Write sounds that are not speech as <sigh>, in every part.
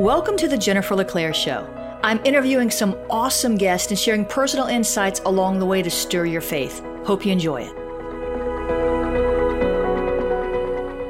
Welcome to the Jennifer LeClaire Show. I'm interviewing some awesome guests and sharing personal insights along the way to stir your faith. Hope you enjoy it.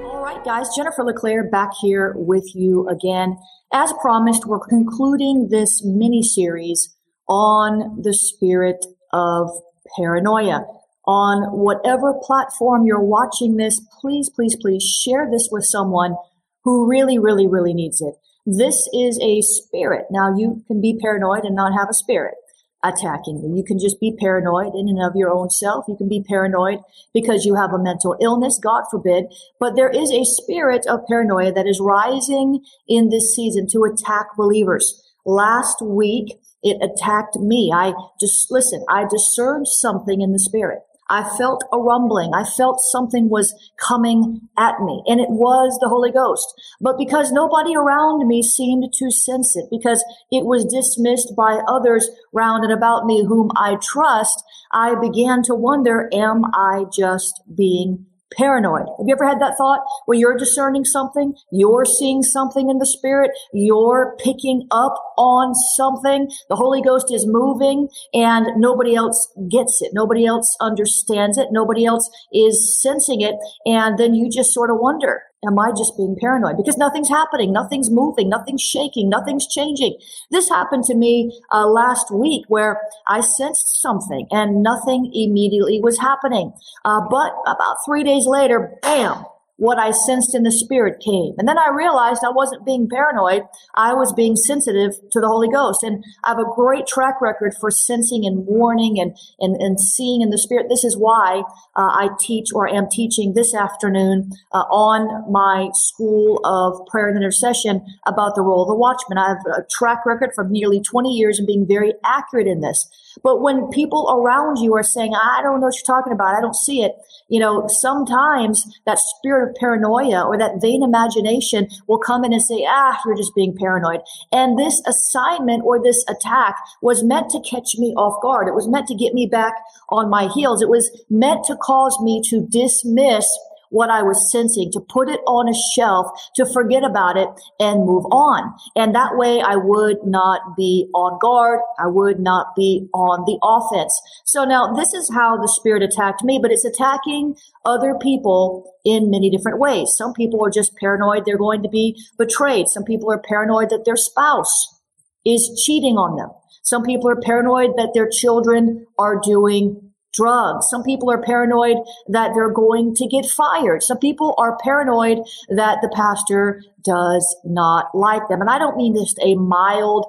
All right, guys, Jennifer LeClaire back here with you again. As promised, we're concluding this mini series on the spirit of paranoia. On whatever platform you're watching this, please, please, please share this with someone who really, really, really needs it. This is a spirit. Now you can be paranoid and not have a spirit attacking you. You can just be paranoid in and of your own self. You can be paranoid because you have a mental illness, God forbid. But there is a spirit of paranoia that is rising in this season to attack believers. Last week, it attacked me. I just, listen, I discerned something in the spirit. I felt a rumbling. I felt something was coming at me and it was the Holy Ghost. But because nobody around me seemed to sense it, because it was dismissed by others round and about me whom I trust, I began to wonder, am I just being paranoid. Have you ever had that thought where you're discerning something, you're seeing something in the spirit, you're picking up on something, the Holy Ghost is moving and nobody else gets it. Nobody else understands it. Nobody else is sensing it. And then you just sort of wonder, Am I just being paranoid? Because nothing's happening, nothing's moving, nothing's shaking, nothing's changing. This happened to me uh, last week where I sensed something and nothing immediately was happening. Uh, but about three days later, bam, what I sensed in the spirit came. And then I realized I wasn't being paranoid. I was being sensitive to the Holy Ghost. And I have a great track record for sensing and warning and, and, and seeing in the spirit. This is why uh, I teach or am teaching this afternoon uh, on my school of prayer and intercession about the role of the watchman. I have a track record for nearly 20 years and being very accurate in this. But when people around you are saying, I don't know what you're talking about, I don't see it, you know, sometimes that spirit paranoia or that vain imagination will come in and say, ah, you're just being paranoid. And this assignment or this attack was meant to catch me off guard. It was meant to get me back on my heels. It was meant to cause me to dismiss what I was sensing, to put it on a shelf, to forget about it and move on. And that way I would not be on guard. I would not be on the offense. So now this is how the spirit attacked me, but it's attacking other people in many different ways. Some people are just paranoid they're going to be betrayed. Some people are paranoid that their spouse is cheating on them. Some people are paranoid that their children are doing drugs. Some people are paranoid that they're going to get fired. Some people are paranoid that the pastor does not like them. And I don't mean just a mild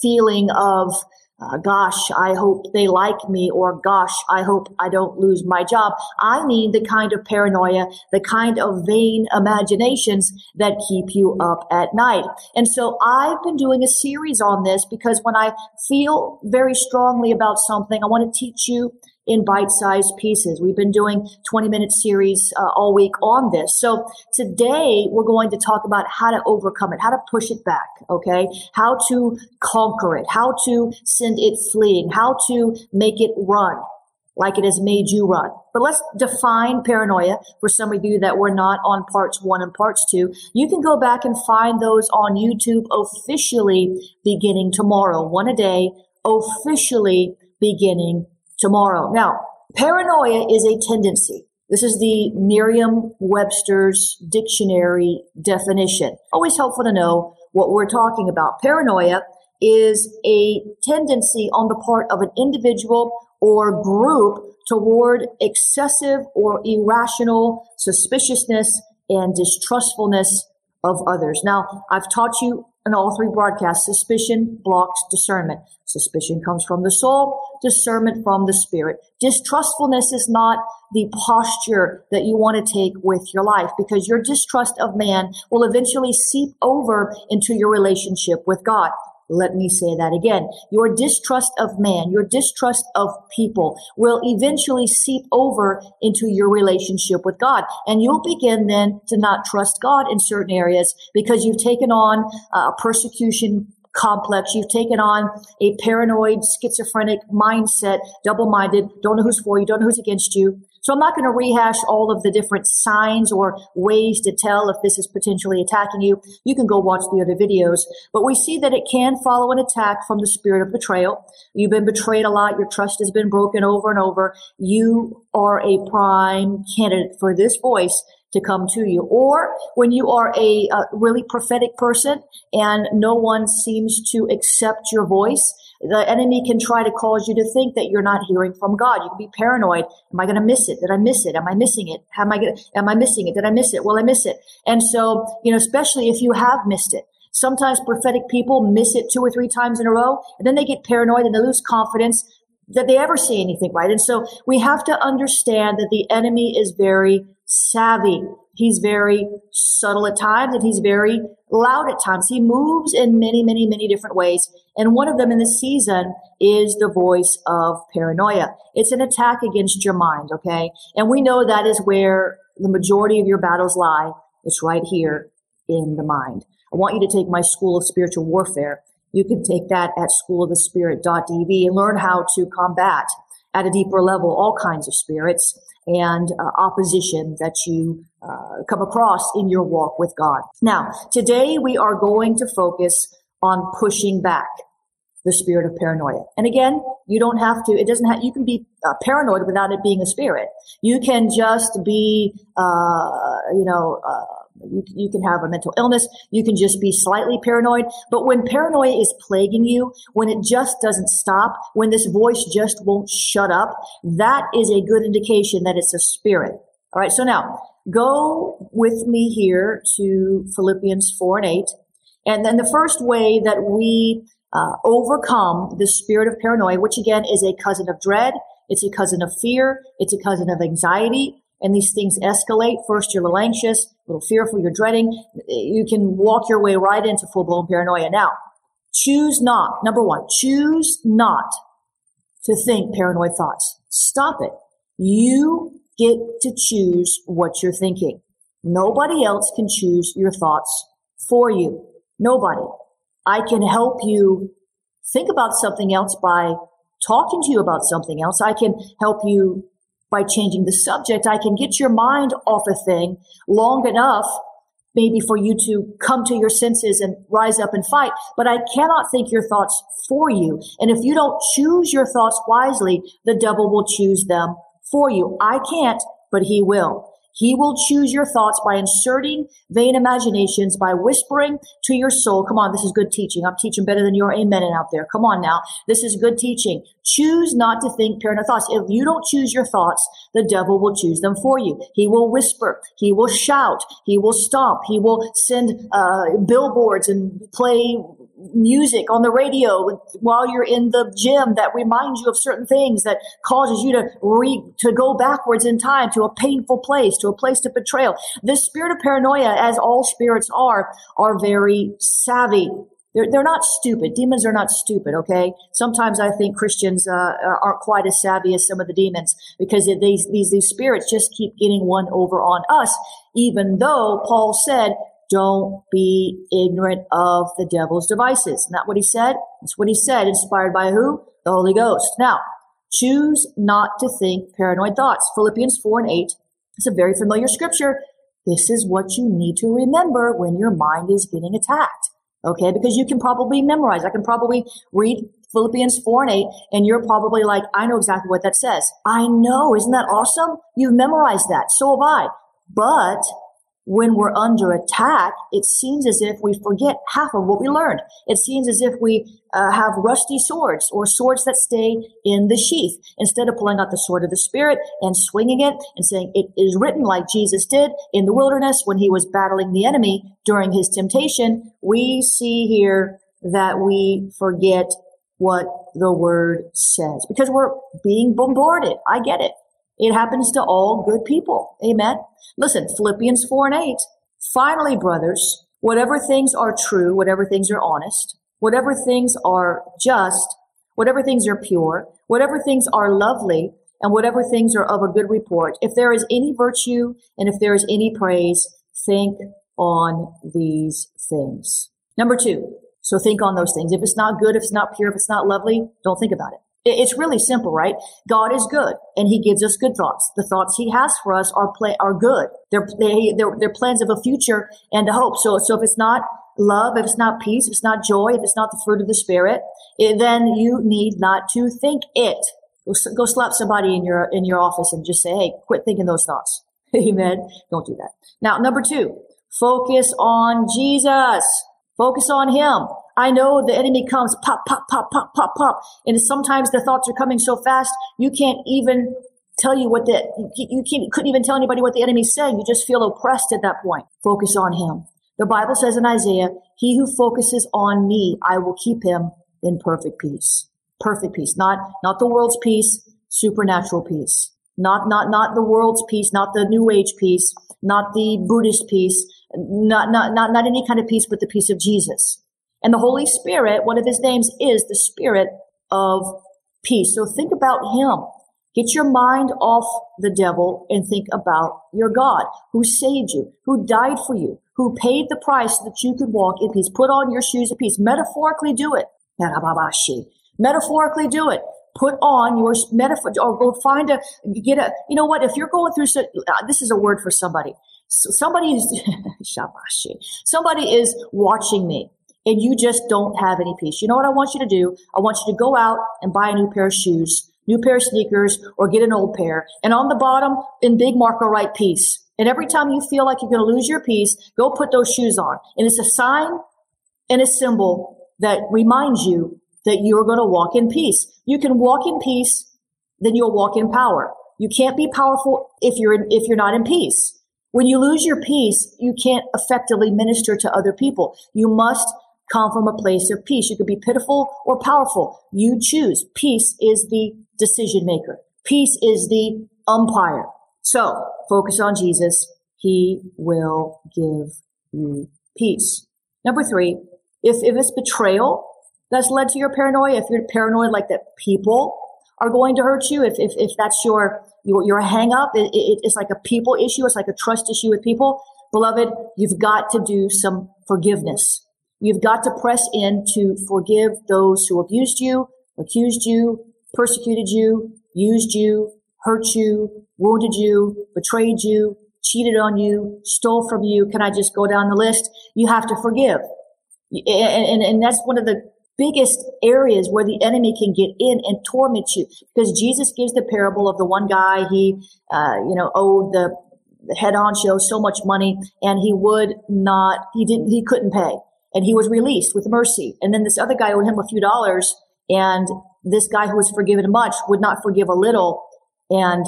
feeling of, uh, gosh, I hope they like me, or gosh, I hope I don't lose my job. I mean the kind of paranoia, the kind of vain imaginations that keep you up at night. And so I've been doing a series on this because when I feel very strongly about something, I want to teach you in bite-sized pieces. We've been doing 20 minute series uh, all week on this. So today we're going to talk about how to overcome it, how to push it back. Okay. How to conquer it, how to send it fleeing, how to make it run. like it has made you run. But let's define paranoia for some of you that were not on parts one and parts two. You can go back and find those on YouTube officially beginning tomorrow, one a day, officially beginning tomorrow. Now, paranoia is a tendency. This is the Merriam Webster's dictionary definition. Always helpful to know what we're talking about. Paranoia is a tendency on the part of an individual or group toward excessive or irrational suspiciousness and distrustfulness of others. Now, I've taught you in all three broadcasts, suspicion blocks discernment. Suspicion comes from the soul, discernment from the spirit. Distrustfulness is not the posture that you want to take with your life because your distrust of man will eventually seep over into your relationship with God. Let me say that again. Your distrust of man, your distrust of people will eventually seep over into your relationship with God. And you'll begin then to not trust God in certain areas because you've taken on a persecution complex. You've taken on a paranoid, schizophrenic mindset, double minded, don't know who's for you, don't know who's against you. So I'm not going to rehash all of the different signs or ways to tell if this is potentially attacking you. You can go watch the other videos, but we see that it can follow an attack from the spirit of betrayal. You've been betrayed a lot. Your trust has been broken over and over. You are a prime candidate for this voice to come to you. Or when you are a, a, really prophetic person and no one seems to accept your voice, the enemy can try to cause you to think that you're not hearing from God. You can be paranoid. Am I going to miss it? Did I miss it? Am I missing it? Am I going am I missing it? Did I miss it? Will I miss it? And so, you know, especially if you have missed it. Sometimes prophetic people miss it two or three times in a row, and then they get paranoid and they lose confidence that they ever see anything right. And so we have to understand that the enemy is very savvy. He's very subtle at times and he's very loud at times. He moves in many, many, many different ways. And one of them in the season is the voice of paranoia. It's an attack against your mind. Okay. And we know that is where the majority of your battles lie. It's right here in the mind. I want you to take my school of spiritual warfare. You can take that at schoolofthespirit.tv and learn how to combat at a deeper level all kinds of spirits and uh, opposition that you uh, come across in your walk with God. Now, today we are going to focus on pushing back the spirit of paranoia. And again, you don't have to, it doesn't have, you can be uh, paranoid without it being a spirit. You can just be, uh, you know, uh, you, you can have a mental illness. You can just be slightly paranoid. But when paranoia is plaguing you, when it just doesn't stop, when this voice just won't shut up, that is a good indication that it's a spirit. All right. So now go with me here to Philippians 4 and 8. And then the first way that we uh, overcome the spirit of paranoia, which again is a cousin of dread, it's a cousin of fear, it's a cousin of anxiety, and these things escalate. First, you're a little anxious, a little fearful, you're dreading. You can walk your way right into full blown paranoia. Now, choose not, number one, choose not to think paranoid thoughts. Stop it. You get to choose what you're thinking. Nobody else can choose your thoughts for you. Nobody. I can help you think about something else by talking to you about something else. I can help you by changing the subject, I can get your mind off a thing long enough maybe for you to come to your senses and rise up and fight, but I cannot think your thoughts for you. And if you don't choose your thoughts wisely, the devil will choose them for you. I can't, but he will. He will choose your thoughts by inserting vain imaginations, by whispering to your soul. Come on, this is good teaching. I'm teaching better than your amen out there. Come on now. This is good teaching. Choose not to think paranoid thoughts. If you don't choose your thoughts, the devil will choose them for you. He will whisper. He will shout. He will stomp. He will send uh, billboards and play music on the radio while you're in the gym that reminds you of certain things that causes you to re, to go backwards in time to a painful place, to a place of betrayal. This spirit of paranoia, as all spirits are, are very savvy. They're, they're not stupid. Demons are not stupid, okay? Sometimes I think Christians uh, aren't quite as savvy as some of the demons because these, these, these spirits just keep getting one over on us, even though Paul said don't be ignorant of the devil's devices. That what he said? That's what he said, inspired by who? The Holy Ghost. Now, Choose not to think paranoid thoughts. Philippians 4 and 8. It's a very familiar scripture. This is what you need to remember when your mind is getting attacked. Okay, because you can probably memorize. I can probably read Philippians 4 and 8, and you're probably like, I know exactly what that says. I know. Isn't that awesome? You've memorized that. So have I. But when we're under attack, it seems as if we forget half of what we learned. It seems as if we uh, have rusty swords or swords that stay in the sheath instead of pulling out the sword of the Spirit and swinging it and saying it is written like Jesus did in the wilderness when he was battling the enemy during his temptation. We see here that we forget what the word says because we're being bombarded. I get it. It happens to all good people. Amen. Listen, Philippians 4 and 8. Finally, brothers, whatever things are true, whatever things are honest, whatever things are just, whatever things are pure, whatever things are lovely, and whatever things are of a good report, if there is any virtue and if there is any praise, think on these things. Number two. So think on those things. If it's not good, if it's not pure, if it's not lovely, don't think about it. It's really simple, right? God is good and he gives us good thoughts. The thoughts he has for us are play, are good. They're, they, they're, they're plans of a future and a hope. So, so if it's not love, if it's not peace, if it's not joy, if it's not the fruit of the spirit, it, then you need not to think it. Go, go slap somebody in your, in your office and just say, Hey, quit thinking those thoughts. <laughs> Amen. Don't do that. Now, number two, focus on Jesus. Focus on him. I know the enemy comes pop, pop, pop, pop, pop, pop. And sometimes the thoughts are coming so fast, you can't even tell you what the, you can't, couldn't even tell anybody what the enemy's saying. You just feel oppressed at that point. Focus on him. The Bible says in Isaiah, he who focuses on me, I will keep him in perfect peace. Perfect peace. Not, not the world's peace, supernatural peace. Not, not, not the world's peace, not the new age peace, not the Buddhist peace, not, not, not, not any kind of peace, but the peace of Jesus. And the Holy Spirit, one of his names is the Spirit of peace. So think about him. Get your mind off the devil and think about your God who saved you, who died for you, who paid the price so that you could walk in peace. Put on your shoes of peace. Metaphorically do it. Metaphorically do it. Put on your metaphor or go find a, get a, you know what? If you're going through, uh, this is a word for somebody. So Somebody is, <laughs> Shabashi. somebody is watching me and you just don't have any peace. You know what I want you to do? I want you to go out and buy a new pair of shoes, new pair of sneakers, or get an old pair. And on the bottom, in big marker, write peace. And every time you feel like you're going to lose your peace, go put those shoes on. And it's a sign and a symbol that reminds you that you're going to walk in peace. You can walk in peace, then you'll walk in power. You can't be powerful if you're in, if you're not in peace. When you lose your peace, you can't effectively minister to other people. You must come from a place of peace. You could be pitiful or powerful. You choose. Peace is the decision maker. Peace is the umpire. So focus on Jesus. He will give you peace. Number three, if, if it's betrayal that's led to your paranoia, if you're paranoid like that people are going to hurt you, if, if, if that's your, your, your hang up, it, it, it's like a people issue. It's like a trust issue with people. Beloved, you've got to do some forgiveness. You've got to press in to forgive those who abused you, accused you, persecuted you, used you, hurt you, wounded you, betrayed you, cheated on you, stole from you. Can I just go down the list? You have to forgive. And, and, and that's one of the biggest areas where the enemy can get in and torment you because Jesus gives the parable of the one guy, he, uh, you know, owed the, head honcho so much money and he would not, he didn't, he couldn't pay and he was released with mercy. And then this other guy owed him a few dollars and this guy who was forgiven much would not forgive a little and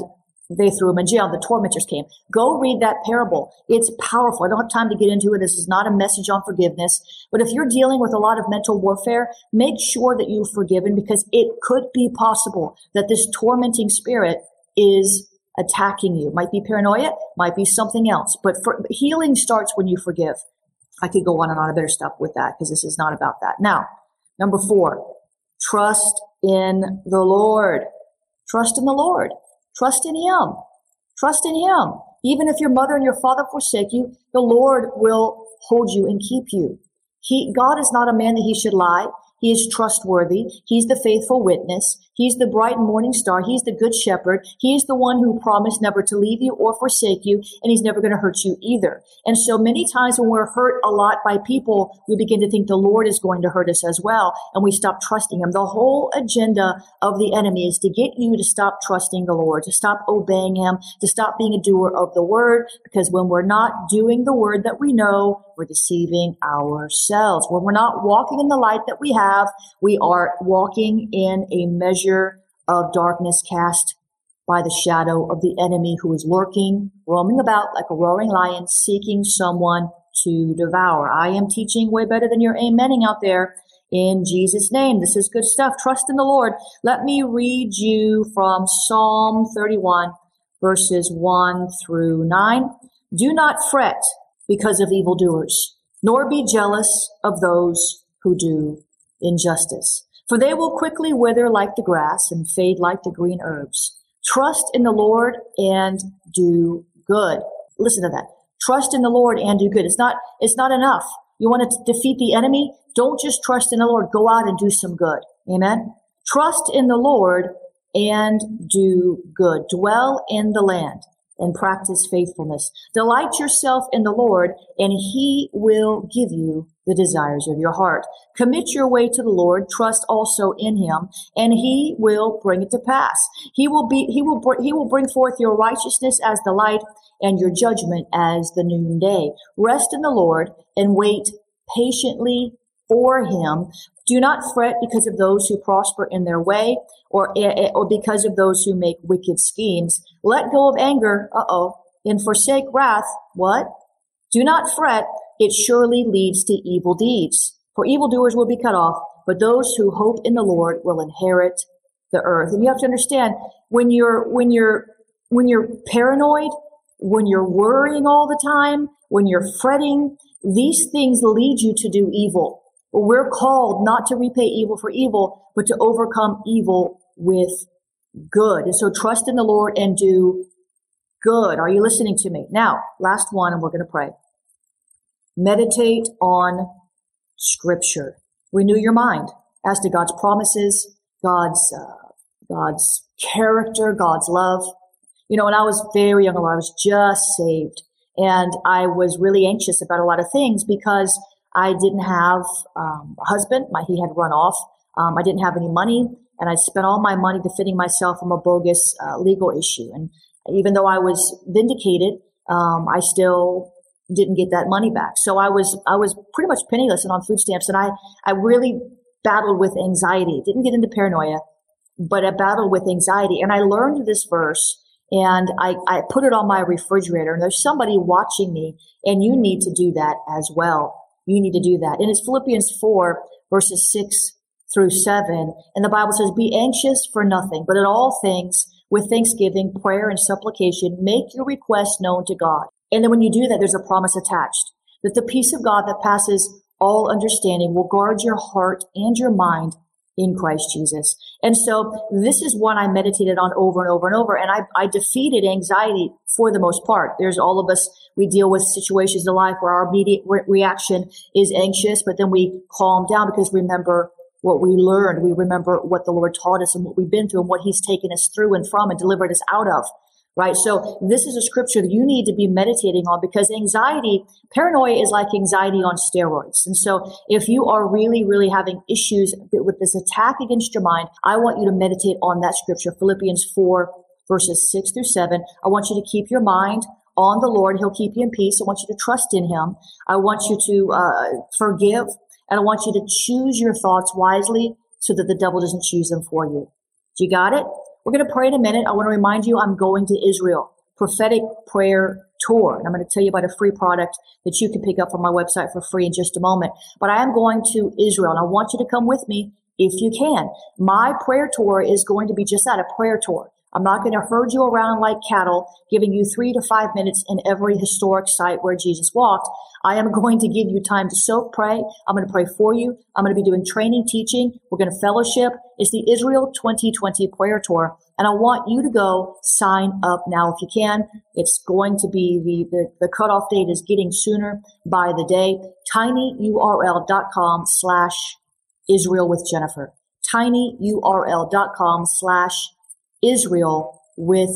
they threw him in jail. The tormentors came. Go read that parable. It's powerful. I don't have time to get into it. This is not a message on forgiveness. But if you're dealing with a lot of mental warfare, make sure that you've forgiven because it could be possible that this tormenting spirit is attacking you. Might be paranoia, might be something else. But for, healing starts when you forgive. I could go on and on about stuff with that because this is not about that. Now, number four, trust in the Lord. Trust in the Lord. Trust in Him. Trust in Him. Even if your mother and your father forsake you, the Lord will hold you and keep you. He, God is not a man that he should lie. He is trustworthy. He's the faithful witness. He's the bright morning star. He's the good shepherd. He's the one who promised never to leave you or forsake you, and he's never going to hurt you either. And so many times when we're hurt a lot by people, we begin to think the Lord is going to hurt us as well, and we stop trusting him. The whole agenda of the enemy is to get you to stop trusting the Lord, to stop obeying him, to stop being a doer of the word, because when we're not doing the word that we know, we're deceiving ourselves. When we're not walking in the light that we have, we are walking in a measure of darkness cast by the shadow of the enemy who is lurking, roaming about like a roaring lion, seeking someone to devour. I am teaching way better than you're amening out there in Jesus' name. This is good stuff. Trust in the Lord. Let me read you from Psalm 31, verses 1 through 9. Do not fret because of evildoers, nor be jealous of those who do injustice. For they will quickly wither like the grass and fade like the green herbs. Trust in the Lord and do good. Listen to that. Trust in the Lord and do good. It's not, it's not enough. You want to defeat the enemy? Don't just trust in the Lord. Go out and do some good. Amen. Trust in the Lord and do good. Dwell in the land and practice faithfulness. Delight yourself in the Lord and he will give you the desires of your heart. Commit your way to the Lord, trust also in him, and he will bring it to pass. He will be, he will, he will bring forth your righteousness as the light and your judgment as the noonday. Rest in the Lord and wait patiently for him. Do not fret because of those who prosper in their way or, eh, eh, or because of those who make wicked schemes. Let go of anger. Uh-oh. And forsake wrath. What? Do not fret. It surely leads to evil deeds. For evildoers will be cut off, but those who hope in the Lord will inherit the earth. And you have to understand when you're, when you're, when you're paranoid, when you're worrying all the time, when you're fretting, these things lead you to do evil. We're called not to repay evil for evil, but to overcome evil with good. And so trust in the Lord and do good. Are you listening to me? Now, last one, and we're going to pray. Meditate on scripture. Renew your mind as to God's promises, God's, uh, God's character, God's love. You know, when I was very young, I was just saved and I was really anxious about a lot of things because I didn't have um, a husband. My, he had run off. Um, I didn't have any money, and I spent all my money defending myself from a bogus uh, legal issue. And even though I was vindicated, um, I still didn't get that money back. So I was I was pretty much penniless and on food stamps, and I I really battled with anxiety. Didn't get into paranoia, but I battled with anxiety. And I learned this verse and I, I put it on my refrigerator. And there's somebody watching me, and you need to do that as well. You need to do that. And it's Philippians 4 verses 6 through 7. And the Bible says, be anxious for nothing, but in all things with thanksgiving, prayer and supplication, make your requests known to God. And then when you do that, there's a promise attached that the peace of God that passes all understanding will guard your heart and your mind in Christ Jesus. And so this is one I meditated on over and over and over. And I, I defeated anxiety for the most part. There's all of us, we deal with situations in life where our immediate re- reaction is anxious, but then we calm down because remember what we learned. We remember what the Lord taught us and what we've been through and what he's taken us through and from and delivered us out of right? So this is a scripture that you need to be meditating on because anxiety, paranoia is like anxiety on steroids. And so if you are really, really having issues with this attack against your mind, I want you to meditate on that scripture, Philippians 4 verses 6 through 7. I want you to keep your mind on the Lord. He'll keep you in peace. I want you to trust in him. I want you to uh, forgive and I want you to choose your thoughts wisely so that the devil doesn't choose them for you. Do you got it? We're going to pray in a minute. I want to remind you I'm going to Israel. Prophetic prayer tour. And I'm going to tell you about a free product that you can pick up from my website for free in just a moment. But I am going to Israel and I want you to come with me if you can. My prayer tour is going to be just that, a prayer tour. I'm not going to herd you around like cattle, giving you three to five minutes in every historic site where Jesus walked. I am going to give you time to soak, pray. I'm going to pray for you. I'm going to be doing training, teaching. We're going to fellowship. It's the Israel 2020 prayer tour. And I want you to go sign up now if you can. It's going to be the, the, the cutoff date is getting sooner by the day. tinyurl.com slash Israel with Jennifer. tinyurl.com slash Israel with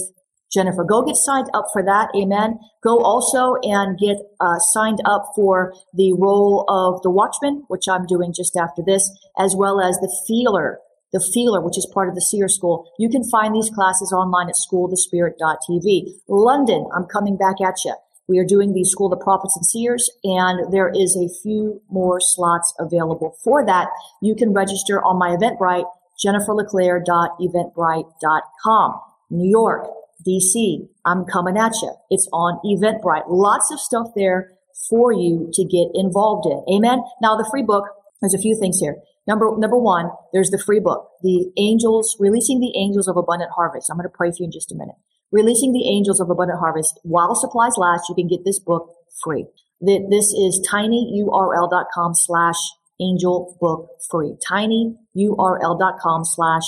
Jennifer. Go get signed up for that. Amen. Go also and get uh, signed up for the role of the watchman, which I'm doing just after this, as well as the feeler, the feeler, which is part of the seer school. You can find these classes online at schoolthespirit.tv. London, I'm coming back at you. We are doing the School of the Prophets and Seers, and there is a few more slots available for that. You can register on my Eventbrite, jenniferleclaire.eventbrite.com. New York, DC, I'm coming at you. It's on Eventbrite. Lots of stuff there for you to get involved in. Amen. Now the free book, there's a few things here. Number, number one, there's the free book, the angels, releasing the angels of abundant harvest. I'm going to pray for you in just a minute. Releasing the angels of abundant harvest. While supplies last, you can get this book free. This is tinyurl.com slash angel book free. tinyurl.com slash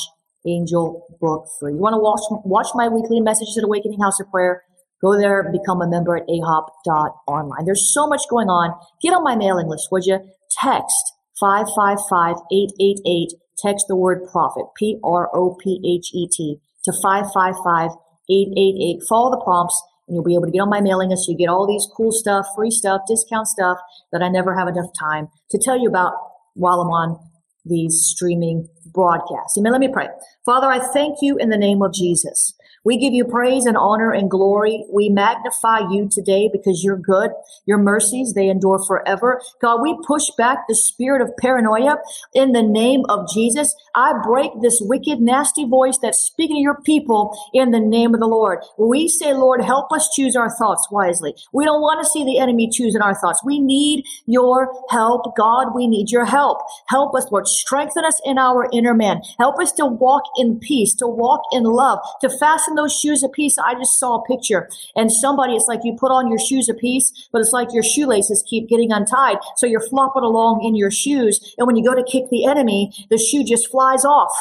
Angel Book Free. You want to watch, watch my weekly messages at Awakening House of Prayer? Go there, become a member at ahop.online. There's so much going on. Get on my mailing list, would you? Text 555-888. Text the word prophet, P-R-O-P-H-E-T, to 555-888. Follow the prompts you'll be able to get on my mailing list. You get all these cool stuff, free stuff, discount stuff that I never have enough time to tell you about while I'm on these streaming broadcasts. Amen. Let me pray. Father, I thank you in the name of Jesus. We give you praise and honor and glory. We magnify you today because you're good. Your mercies, they endure forever. God, we push back the spirit of paranoia in the name of Jesus. I break this wicked, nasty voice that's speaking to your people in the name of the Lord. We say, Lord, help us choose our thoughts wisely. We don't want to see the enemy choosing our thoughts. We need your help. God, we need your help. Help us, Lord. Strengthen us in our inner man. Help us to walk in peace, to walk in love, to fasten those shoes a piece. I just saw a picture and somebody, it's like you put on your shoes a piece, but it's like your shoelaces keep getting untied. So you're flopping along in your shoes. And when you go to kick the enemy, the shoe just flies off.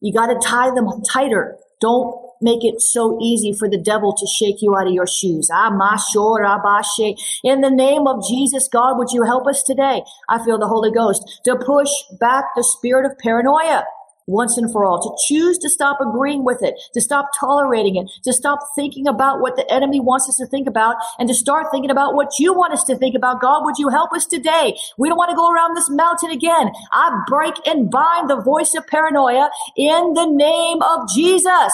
You got to tie them tighter. Don't make it so easy for the devil to shake you out of your shoes. Ah, in the name of Jesus, God, would you help us today? I feel the Holy Ghost to push back the spirit of paranoia once and for all, to choose to stop agreeing with it, to stop tolerating it, to stop thinking about what the enemy wants us to think about, and to start thinking about what you want us to think about. God, would you help us today? We don't want to go around this mountain again. I break and bind the voice of paranoia in the name of Jesus.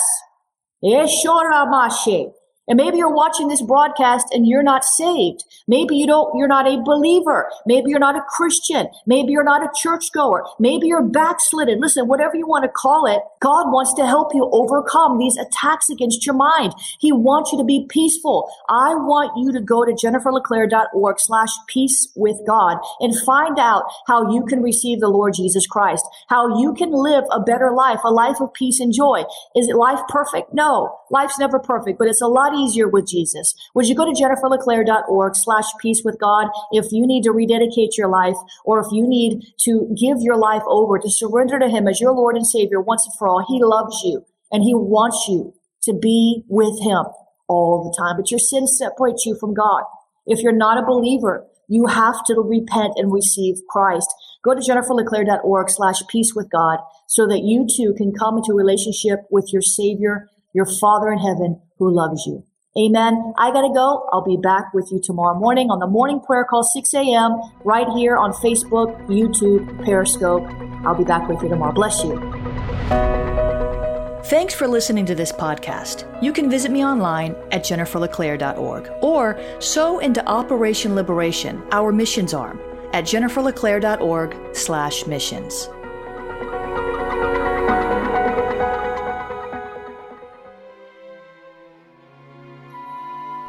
And maybe you're watching this broadcast and you're not saved. Maybe you don't, you're not a believer. Maybe you're not a Christian. Maybe you're not a churchgoer. Maybe you're backslidden. Listen, whatever you want to call it, God wants to help you overcome these attacks against your mind. He wants you to be peaceful. I want you to go to jenniferleclaire.org slash peace with God and find out how you can receive the Lord Jesus Christ, how you can live a better life, a life of peace and joy. Is it life perfect? No, life's never perfect, but it's a lot easier with Jesus. Would you go to jenniferleclaire.org slash peace with God if you need to rededicate your life or if you need to give your life over to surrender to Him as your Lord and Savior once and for all? He loves you and He wants you to be with Him all the time. But your sin separates you from God. If you're not a believer, you have to repent and receive Christ. Go to jenniferleclaire.org slash peace with God so that you too can come into relationship with your Savior, your Father in heaven who loves you. Amen. I gotta go. I'll be back with you tomorrow morning on the morning prayer call, 6 a.m., right here on Facebook, YouTube, Periscope. I'll be back with you tomorrow. Bless you. Thanks for listening to this podcast. You can visit me online at jenniferleclaire.org or sow into Operation Liberation, our missions arm, at jenniferleclaire.org slash missions.